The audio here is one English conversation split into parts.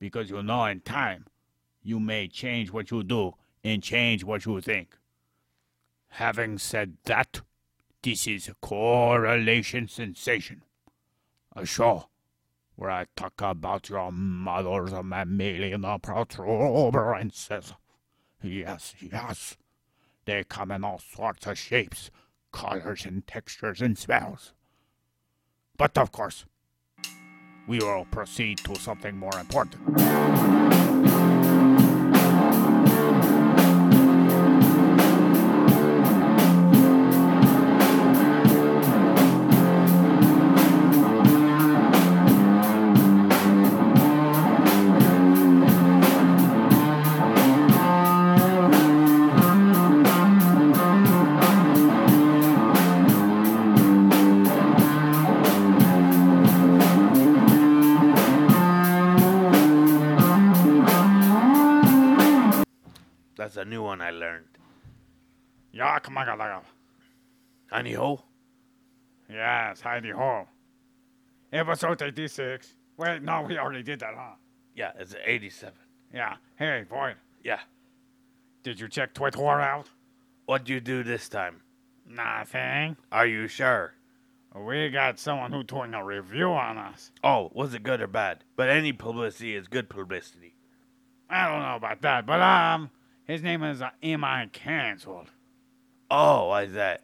Because you know in time, you may change what you do and change what you think. Having said that, this is a Correlation Sensation, a show where I talk about your mother's mammalian protuberances. Yes, yes. They come in all sorts of shapes, colors, and textures and smells. But of course, we will proceed to something more important. One I learned. Yakmagalaga. Honey ho? Yes, Heidi Ho. Episode 86. Wait, no, we already did that, huh? Yeah, it's 87. Yeah. Hey, boy, Yeah. did you check Twitter out? What'd you do this time? Nothing. Are you sure? We got someone who doing a review on us. Oh, was it good or bad? But any publicity is good publicity. I don't know about that, but um, his name is uh, Am I Cancelled? Oh, is that?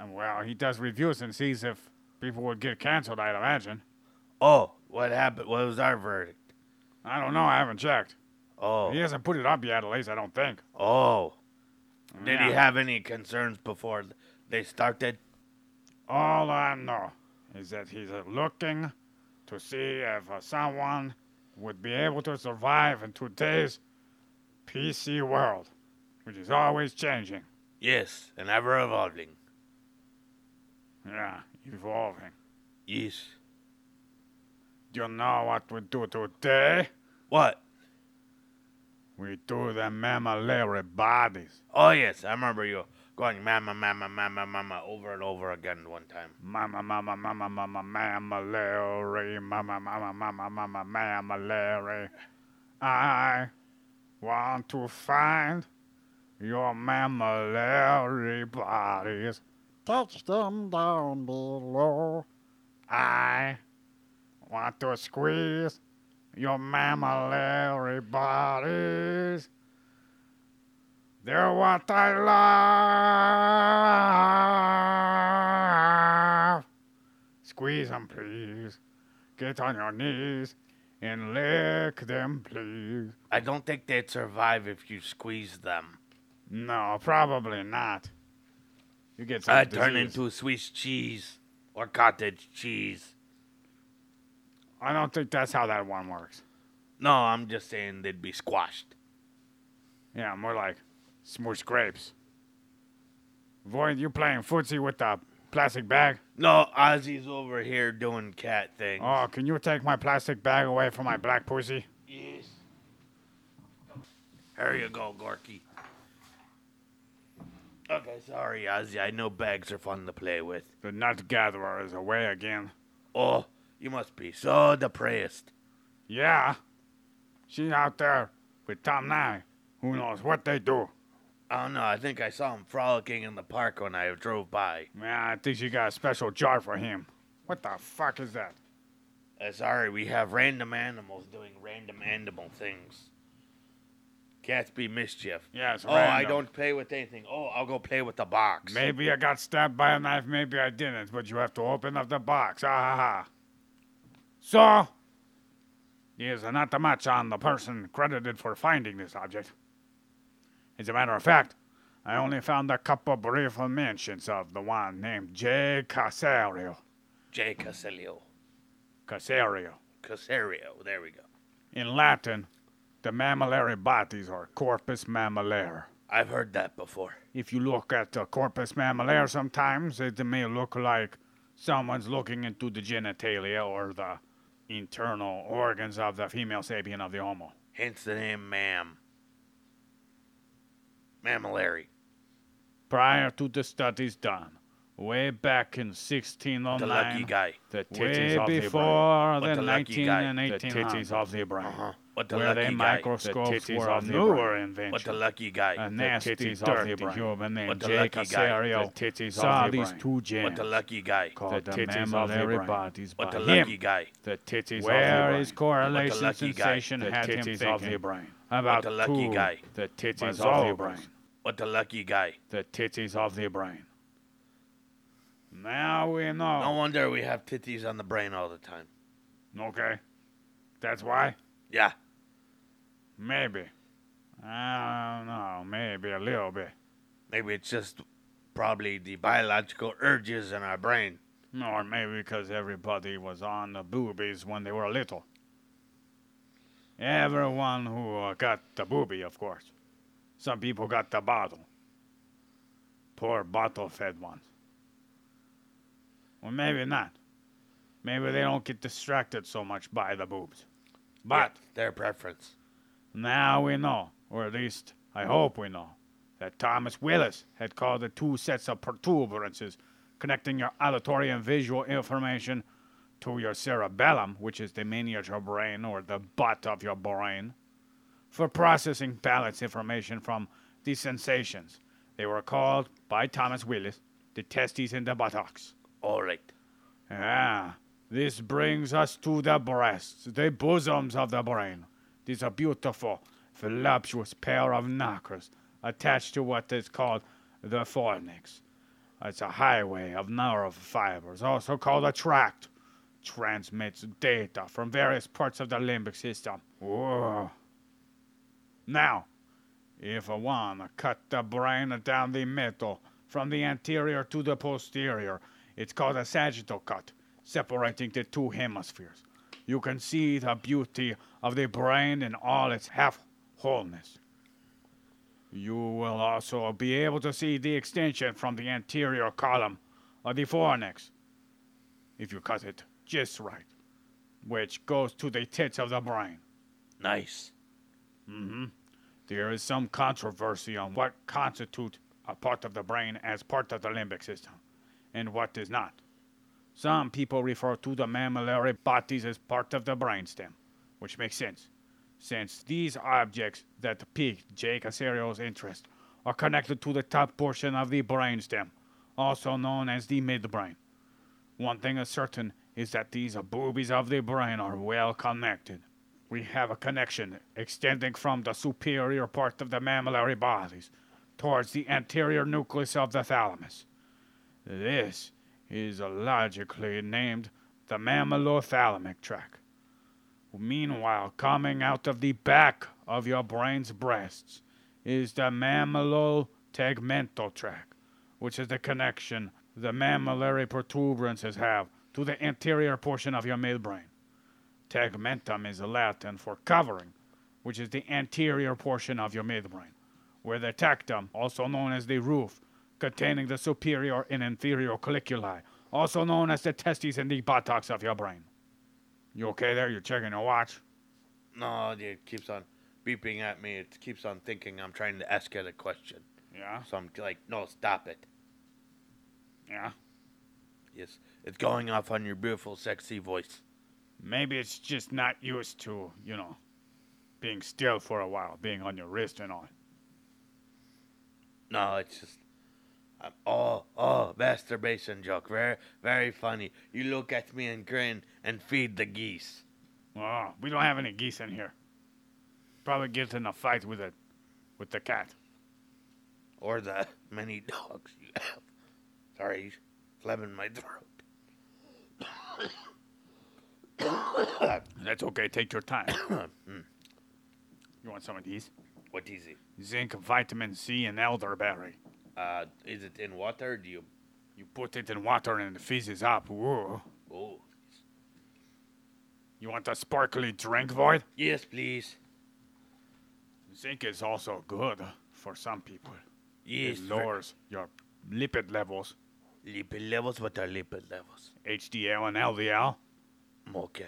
And well, he does reviews and sees if people would get canceled, I'd imagine. Oh, what happened? What was our verdict? I don't know, I haven't checked. Oh, He hasn't put it up yet, at least I don't think. oh. Did he have any concerns before they started? All I know is that he's uh, looking to see if uh, someone would be able to survive in today's PC world, which is always changing. Yes, and ever evolving. Yeah, evolving. Yes. Do you know what we do today? What? We do the mammillary bodies. Oh, yes, I remember you going mama, mama, mama, mama over and over again one time. Mama, mama, mama, mama, mammillary, mama, mama, mama, mama, mammillary. I want to find your mammillary bodies. Touch them down below. I want to squeeze your mammillary bodies. They're what I love. Squeeze them, please. Get on your knees and lick them, please. I don't think they'd survive if you squeezed them. No, probably not. You get some I'd turn into Swiss cheese or cottage cheese. I don't think that's how that one works. No, I'm just saying they'd be squashed. Yeah, more like smush grapes. Void, you playing footsie with the plastic bag? No, Ozzy's over here doing cat things. Oh, can you take my plastic bag away from my black pussy? yes. Here you go, Gorky. Okay, sorry, Ozzy. I know bags are fun to play with. The nut gatherer is away again. Oh, you must be so depressed. Yeah. She's out there with Tom Nye. Who knows what they do? I don't know. I think I saw him frolicking in the park when I drove by. Yeah, I think she got a special jar for him. What the fuck is that? Uh, sorry, we have random animals doing random animal things. Cats be mischief. Yeah, it's Oh, I don't play with anything. Oh, I'll go play with the box. Maybe I got stabbed by a knife, maybe I didn't, but you have to open up the box. Ah ha ha. So, is not a match on the person credited for finding this object. As a matter of fact, I only found a couple brief mentions of the one named J. Casario. J. Casilio. Casario. Casario. There we go. In Latin, the mammillary bodies are corpus mammillare. I've heard that before. If you look at the corpus mammillare sometimes, it may look like someone's looking into the genitalia or the internal organs of the female sapien of the Homo. Hence the name Mam. Mammillary. Prior to the studies done, way back in The 1609, lucky guy. the Way titties of the before brain. the the lucky 19 guy. and The 18 titties titties of the brain. Uh-huh. What the Where lucky they guy. microscopes titties were a newer brain. invention. What the lucky guy. a nasty, titties of dirty the human named What the Jake lucky guy. Casario The titties saw of the these brain. two What gems the lucky guy. called The the, titties of the mammillary brain. bodies What by the him. guy. The titties of Where the his brain. correlation lucky guy. sensation had him titties of the thinking about the lucky guy. The titties of the brain. What the lucky guy. The titties of the brain. Now we know. No wonder we have titties on the brain all the time. Okay. That's why? Yeah. Maybe. I don't know. Maybe a little bit. Maybe it's just probably the biological urges in our brain. Or maybe because everybody was on the boobies when they were little. Everyone who uh, got the boobie, of course. Some people got the bottle. Poor bottle fed ones. Well, maybe not. Maybe they don't get distracted so much by the boobs. But Yeah, their preference. now we know, or at least I hope we know, that Thomas Willis had called the two sets of protuberances connecting your auditory and visual information to your cerebellum, which is the miniature brain or the butt of your brain, for processing balance information from the sensations. They were called by Thomas Willis the testes and the buttocks. All right. Ah, this brings us to the breasts, the bosoms of the brain. These are beautiful, voluptuous pair of knockers attached to what is called the fornix. It's a highway of nerve fibers, also called a tract. Transmits data from various parts of the limbic system. Whoa. Now, if I want to cut the brain down the middle, from the anterior to the posterior, it's called a sagittal cut, separating the two hemispheres. You can see the beauty of the brain in all its half wholeness. You will also be able to see the extension from the anterior column of the fornix, if you cut it just right, which goes to the tits of the brain. Nice. Mm-hmm. There is some controversy on what constitutes a part of the brain as part of the limbic system and what is not. Some people refer to the mammillary bodies as part of the brainstem, which makes sense, since these objects that piqued Jake Casario's interest are connected to the top portion of the brainstem, also known as the midbrain. One thing is certain is that these boobies of the brain are well connected. We have a connection extending from the superior part of the mammillary bodies towards the anterior nucleus of the thalamus. This is logically named the mammillothalamic tract. Meanwhile, coming out of the back of your brain's breasts is the mammillotegmental tract, which is the connection the mammillary protuberances have to the anterior portion of your midbrain. Tegmentum is Latin for covering, which is the anterior portion of your midbrain, where the tectum, also known as the roof, containing the superior and inferior colliculi, also known as the testes and the buttocks of your brain. You okay there? You're checking your watch? No, it keeps on beeping at me. It keeps on thinking I'm trying to ask it a question. Yeah? So I'm like, no, stop it. Yeah? Yes, it's going off on your beautiful, sexy voice. Maybe it's just not used to, you know, being still for a while, being on your wrist and all. No, it's just, um, oh, oh, masturbation joke. Very, very funny. You look at me and grin and feed the geese. Oh, we don't have any geese in here. Probably get in a fight with it, with the cat. Or the many dogs you have. Sorry, phlegm my throat. That's okay. Take your time. you want some of these? what is it? Zinc, vitamin C, and elderberry. Uh, is it in water? Do you? You put it in water and it fizzes up. Whoa. Oh, You want a sparkly drink, Void? Yes, please. Zinc is also good for some people. Yes. It lowers your lipid levels, Lipid levels. What are lipid levels? HDL and LDL. Okay.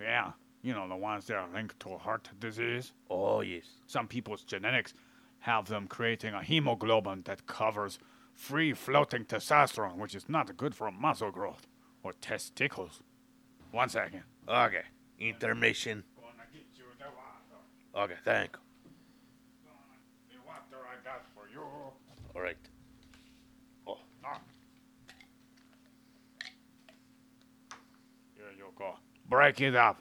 Yeah, you know, the ones that are linked to heart disease. Oh, yes. Some people's genetics have them creating a hemoglobin that covers free floating testosterone, which is not good for muscle growth or testicles. One second. Okay. Intermission. Gonna get you the water. Okay, thank you. The water I got for you. All right. Ah. Here you go. Break it up.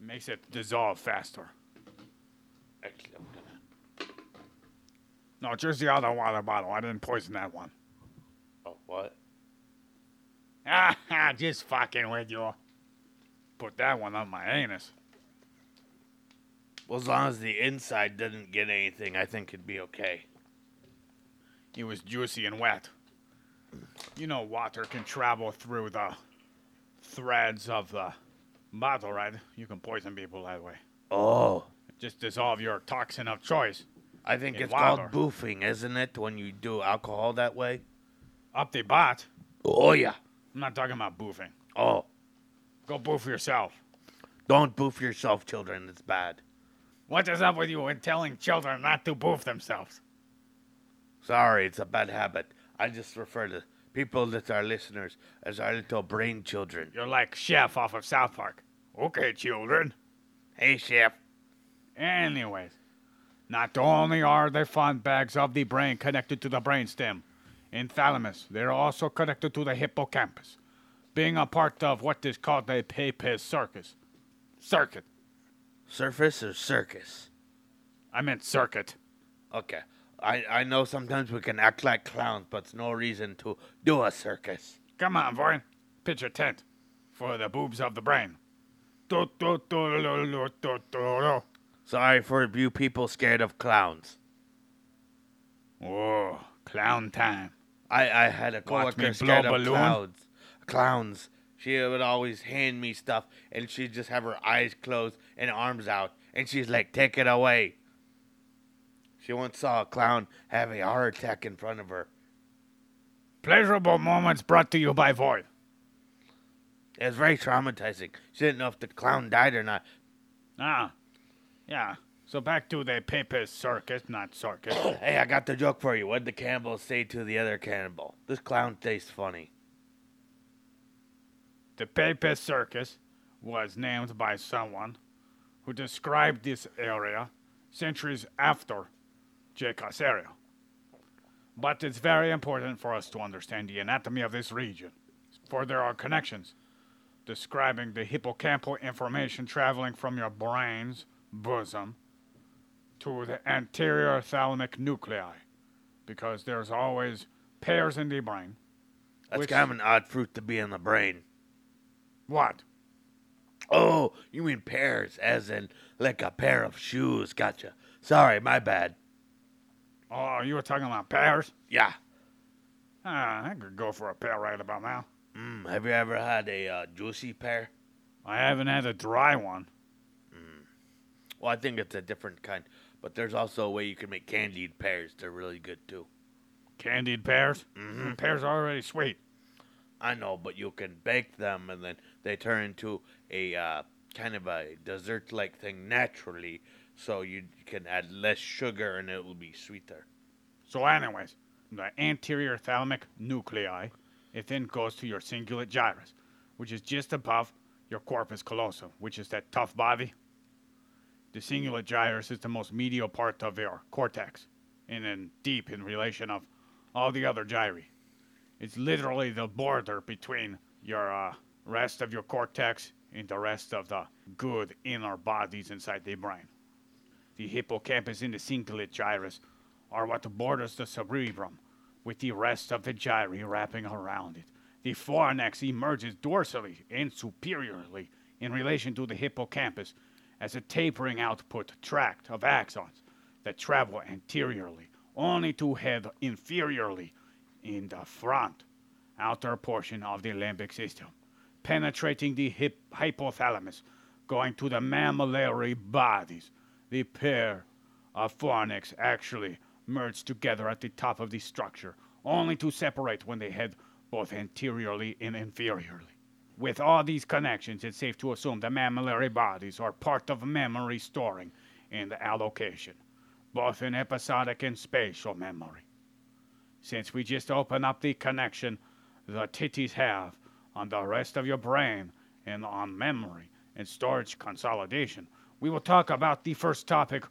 Makes it dissolve faster. Actually, No, just the other water bottle. I didn't poison that one. Oh, what? Ah, just fucking with you. Put that one on my anus. Well, as long as the inside didn't get anything, I think it'd be okay. It was juicy and wet. You know, water can travel through the threads of the bottle, right? You can poison people that way. Oh. Just dissolve your toxin of choice. I think In it's water. called boofing, isn't it? When you do alcohol that way? Up the butt. Oh, yeah. I'm not talking about boofing. Oh. Go boof yourself. Don't boof yourself, children. It's bad. What is up with you in telling children not to boof themselves? Sorry, it's a bad habit. I just refer to people that are listeners as our little brain children. You're like Chef off of South Park. Okay, children. Hey, chef. Anyways, not only are the fun bags of the brain connected to the brainstem in thalamus, they're also connected to the hippocampus, being a part of what is called the Papez circus. Circuit. Surface or circus? I meant circuit. Okay. I, I know sometimes we can act like clowns, but it's no reason to do a circus. Come on, Vorin. Pitch a tent for the boobs of the brain. Sorry for you people scared of clowns. Whoa, clown time. I, I had a coworker scared of balloon. clowns. Clowns. She would always hand me stuff, and she'd just have her eyes closed and arms out, and she's like, "Take it away." She once saw a clown have a heart attack in front of her. Pleasurable moments brought to you by Void. It was very traumatizing. She didn't know if the clown died or not. Ah, yeah. So back to the Papez circus, not circus. Hey, I got the joke for you. What did the cannibal say to the other cannibal? This clown tastes funny. The Papez Circus was named by someone who described this area centuries after J. Casario. But it's very important for us to understand the anatomy of this region, for there are connections describing the hippocampal information traveling from your brain's bosom to the anterior thalamic nuclei, because there's always pairs in the brain. That's Which- kind of an odd fruit to be in the brain. What? Oh, you mean pairs, as in like a pair of shoes. Gotcha. Sorry, my bad. Oh, you were talking about pears? Yeah. Ah, I could go for a pear right about now. Mm, have you ever had a uh, juicy pear? I haven't had a dry one. Well, I think it's a different kind, but there's also a way you can make candied pears. They're really good too. Candied pears? Mm-hmm. Pears are already sweet. I know, but you can bake them and then they turn into a uh, kind of a dessert like thing naturally, so you can add less sugar and it will be sweeter. So, anyways, the anterior thalamic nuclei, it then goes to your cingulate gyrus, which is just above your corpus callosum, which is that tough body. The cingulate gyrus is the most medial part of your cortex, and then deep in relation of all the other gyri. It's literally the border between your uh, rest of your cortex and the rest of the good inner bodies inside the brain. The hippocampus and the cingulate gyrus are what borders the cerebrum, with the rest of the gyri wrapping around it. The fornix emerges dorsally and superiorly in relation to the hippocampus as a tapering output tract of axons that travel anteriorly, only to head inferiorly in the front outer portion of the limbic system. penetrating the hip- hypothalamus, going to the mammillary bodies. The pair of fornix actually merge together at the top of the structure, only to separate when they head both anteriorly and inferiorly. With all these connections, it's safe to assume the mammillary bodies are part of memory storing and allocation, both in episodic and spatial memory. Since we just open up the connection the titties have on the rest of your brain and on memory and storage consolidation, we will talk about the first topic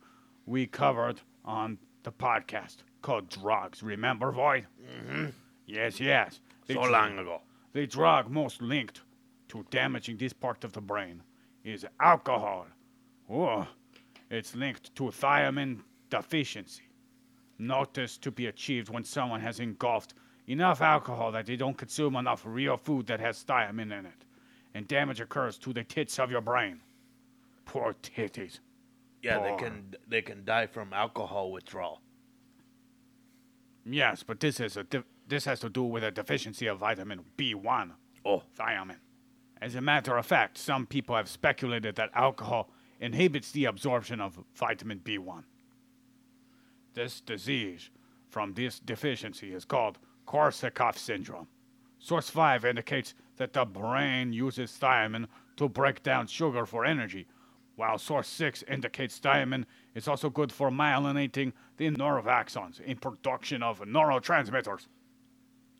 we covered on the podcast called drugs. Remember, Void? Mm-hmm. Yes, yes. The So dr- long ago. the drug most linked to damaging this part of the brain is alcohol. Oh, it's linked to thiamine deficiency. Notice to be achieved when someone has engulfed enough alcohol that they don't consume enough real food that has thiamine in it, and damage occurs to the tits of your brain. Poor titties. Yeah, they can they can die from alcohol withdrawal. Yes, but this is a de- this has to do with a deficiency of vitamin B1. Oh, thiamine. As a matter of fact, some people have speculated that alcohol inhibits the absorption of vitamin B1. This disease from this deficiency is called Korsakoff syndrome. Source 5 indicates that the brain uses thiamine to break down sugar for energy, while source 6 indicates thiamine is also good for myelinating the nerve axons in production of neurotransmitters.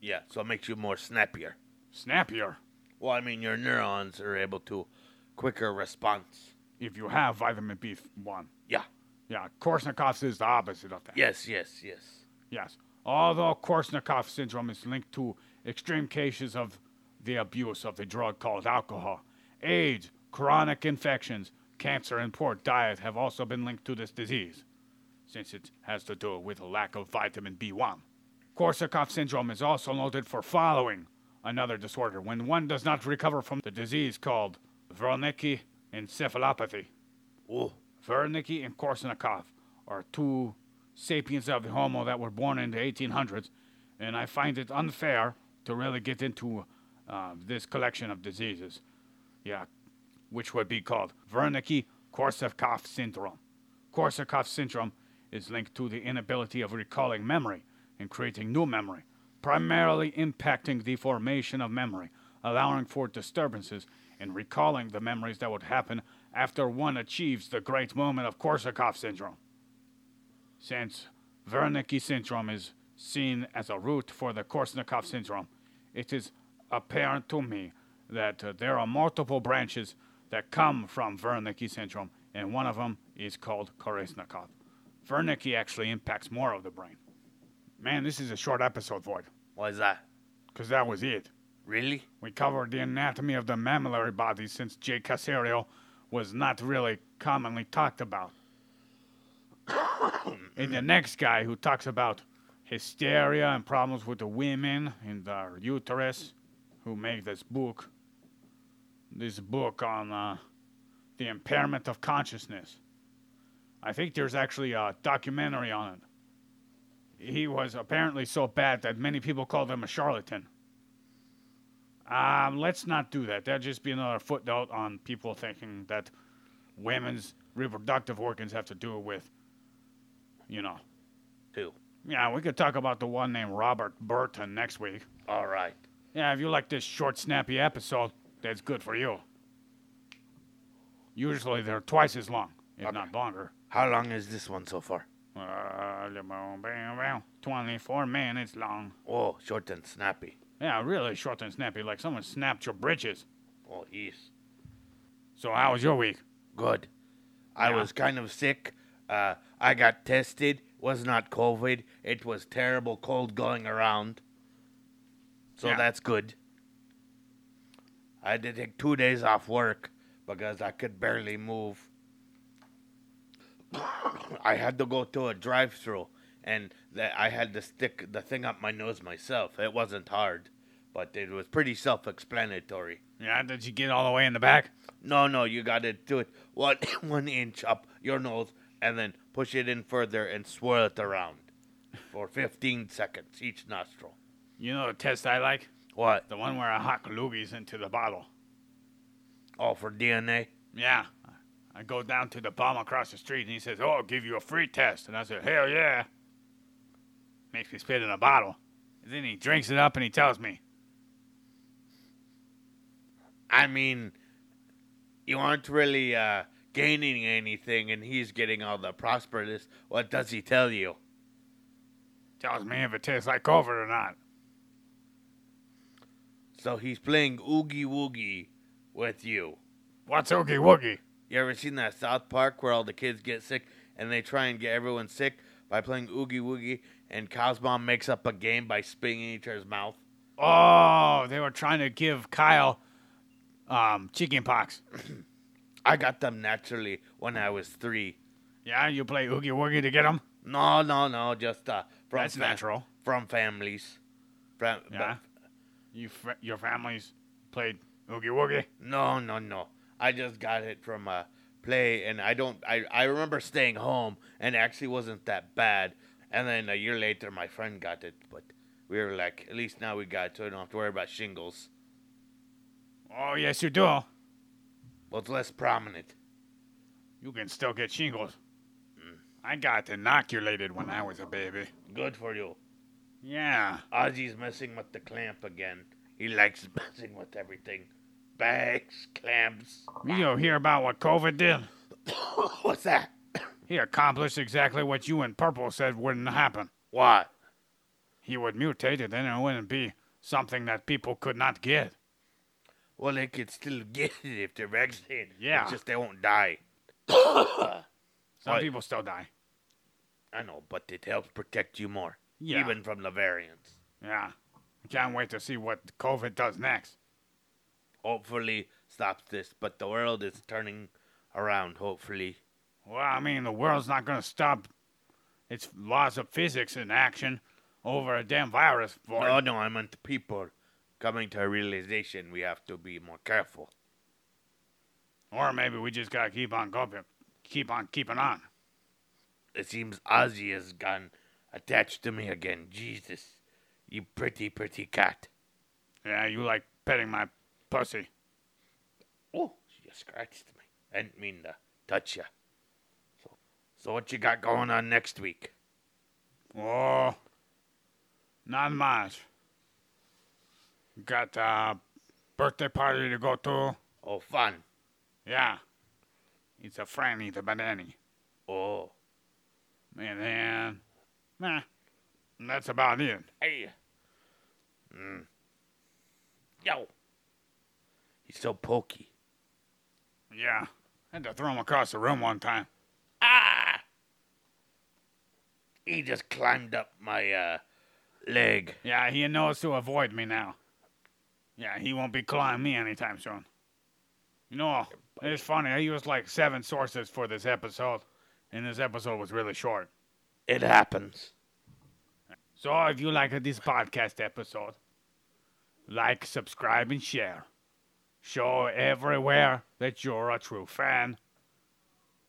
yeah, so it makes you more snappier. Snappier. Well, I mean, your neurons are able to quicker response. if you have vitamin B1. Yeah. Yeah, Korsnikov's is the opposite of that. Yes, yes, yes. Yes. Although Korsnikov syndrome is linked to extreme cases of the abuse of the drug called alcohol, AIDS, chronic infections, cancer, and poor diet have also been linked to this disease, since it has to do with a lack of vitamin B1. Korsakoff syndrome is also noted for following another disorder when one does not recover from the disease called Wernicke encephalopathy. Oh, Wernicke and Korsakoff are two sapiens of the Homo that were born in the 1800s, and I find it unfair to really get into uh, this collection of diseases. Yeah, which would be called Wernicke Korsakoff syndrome. Korsakoff syndrome is linked to the inability of recalling memory and creating new memory, primarily impacting the formation of memory, allowing for disturbances in recalling the memories that would happen after one achieves the great moment of Korsakoff syndrome. Since Wernicke syndrome is seen as a root for the Korsnikov syndrome, it is apparent to me that uh, there are multiple branches that come from Wernicke syndrome, and one of them is called Koresnikov. Wernicke actually impacts more of the brain. Man, this is a short episode, Void, why is that? because that was it. Really? We covered the anatomy of the mammillary body since J. Casario was not really commonly talked about. and the next guy who talks about hysteria and problems with the women in their uterus, who made this book, this book on uh, the impairment of consciousness. I think there's actually a documentary on it. He was apparently so bad that many people called him a charlatan. Um, let's not do that. That'd just be another footnote on people thinking that women's reproductive organs have to do with, you know. Who? Yeah, we could talk about the one named Robert Burton next week. All right. Yeah, if you like this short, snappy episode, that's good for you. Usually they're twice as long, if not longer. How long is this one so far? Uh, 24 minutes long. Oh, short and snappy. Yeah, really short and snappy, like someone snapped your britches. Oh, yes. So, how was your week? Good. I Yeah. was kind of sick. Uh, I got tested. Was not COVID. It was terrible cold going around. So Yeah. that's good. I had to take two days off work because I could barely move. I had to go to a drive-through, and that I had to stick the thing up my nose myself. It wasn't hard, but it was pretty self-explanatory. Yeah, did you get all the way in the back? No, no, you got to do it one one inch up your nose and then push it in further and swirl it around for 15 seconds each nostril. You know the test I like? What? The one where I hock loogies into the bottle. Oh, for DNA? Yeah. I go down to the bum across the street and he says, Oh, I'll give you a free test. And I said, Hell yeah. Makes me spit in a bottle. And then he drinks it up and he tells me, I mean, you aren't really uh, gaining anything, and he's getting all the prosperous. What does he tell you? tells me if it tastes like COVID or not. So he's playing Oogie Woogie with you. What's Oogie Woogie? You ever seen that South Park where all the kids get sick and they try and get everyone sick by playing Oogie Woogie, and Cosmom makes up a game by spitting in each other's mouth? Oh, they were trying to give Kyle um, chicken pox. I got them naturally when I was three. Yeah, you play Oogie Woogie to get them? No, no, no, just uh, from That's fa- natural. from families. From, Yeah. You fr- your family's played Oogie Woogie? No, no, no. I just got it from a play, and I don't. I I remember staying home, and it actually wasn't that bad. And then a year later, my friend got it, but we were like, at least now we got it, so I don't have to worry about shingles. Oh, yes, you do. Well, it's less prominent. You can still get shingles. Mm. I got inoculated when I was a baby. Good for you. Yeah. Ozzy's messing with the clamp again. He likes messing with everything. Bags, clamps. You hear about what COVID did? What's that? He accomplished exactly what you and Purple said wouldn't happen. What? He would mutate it and it wouldn't be something that people could not get. Well, they could still get it if they're vaccinated. Yeah. It's just they won't die. Some Right. people still die. I know, but it helps protect you more. Yeah. Even from the variants. Yeah. I can't wait to see what COVID does next. Hopefully stops this, but the world is turning around, hopefully. Well, I mean, the world's not going to stop its laws of physics in action over a damn virus. For No, no, I meant people coming to a realization we have to be more careful. Or maybe we just got to keep on going, keep on keeping on. It seems Ozzy has gotten attached to me again. Jesus. You pretty, pretty cat. Yeah, you like petting my pussy. Oh, she just scratched me. I didn't mean to touch you. So, so what you got going on next week? Oh, not much. Got a birthday party to go to. Oh, fun. Yeah. It's a Franny the Banani. Oh, And then, nah, that's about it. hey. Mm. Yo. He's so pokey. Yeah. Had to throw him across the room one time. Ah! He just climbed up my uh, leg. Yeah, he knows to avoid me now. Yeah, he won't be climbing me anytime soon. You know, it's funny. I used like seven sources for this episode, and this episode was really short. It happens. So if you like this podcast episode, like, subscribe, and share. Show everywhere that you're a true fan.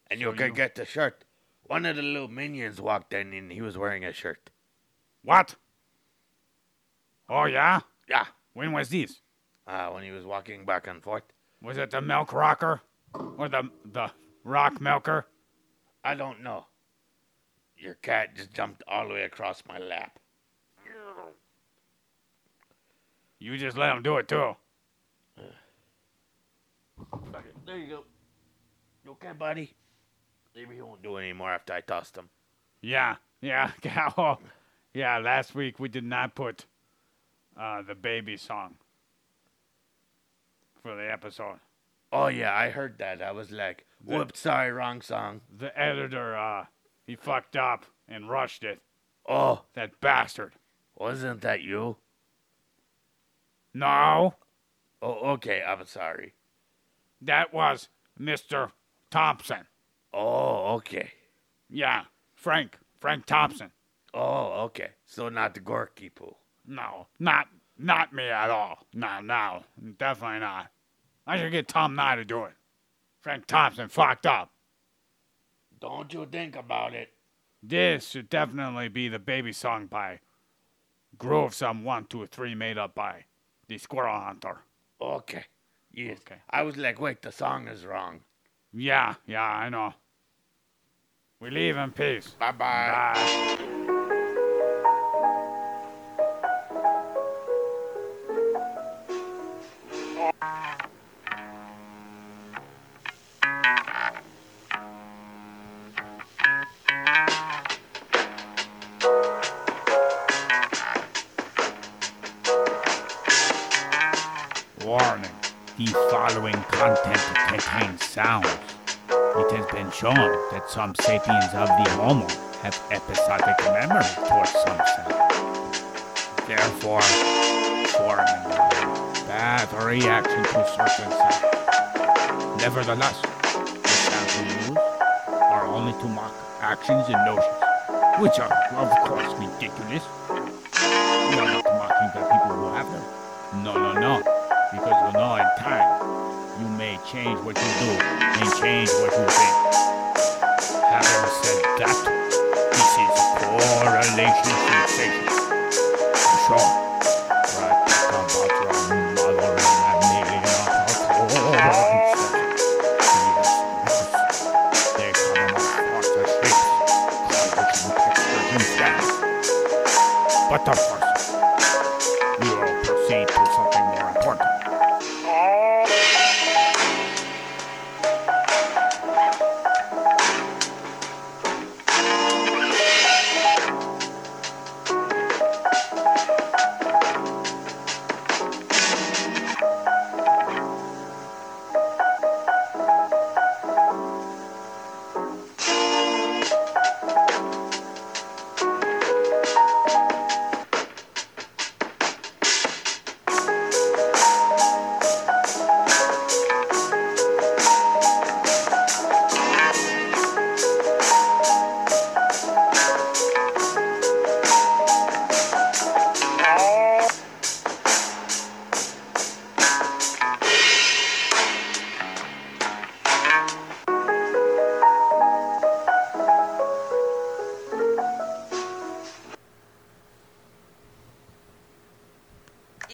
And So you can you- get the shirt. One of the little minions walked in and he was wearing a shirt. What? Oh yeah? Yeah. When was this? Uh, when he was walking back and forth. Was it the milk rocker? Or the the rock milker? I don't know. Your cat just jumped all the way across my lap. You just let him do it too. Okay, there you go. You okay, buddy? Maybe he won't do it anymore after I tossed him. Yeah, yeah, oh, yeah. Last week we did not put uh, the baby song for the episode. Oh yeah, I heard that. I was like, whoops, sorry, wrong song. The editor, uh, he fucked up and rushed it. Oh, That bastard. wasn't that you? No, Oh, okay, I'm sorry. that was Mr. Thompson. Oh, okay. Yeah, Frank, Frank Thompson. Oh, okay. So not the Gorky poo. No, not not me at all. No, no, definitely not. I should get Tom Nye to do it. Frank Thompson fucked up. Don't you think about it. This should definitely be the baby song by Groove Some One Two Three made up by the Squirrel Hunter. Okay. Yes. Okay. I was like, wait, the song is wrong. Yeah, yeah, I know. We leave in peace. Bye bye. Bye. Shown that some sapiens of the Homo have episodic memory towards some sounds. Therefore, forming a bad reaction to sounds. Nevertheless, the sounds we use are only to mock actions and notions, which are, of course, ridiculous. We are not mocking the people who have them. No, no, no. Change what you do and change what you think. Having said that, this is correlation sensation. Sure.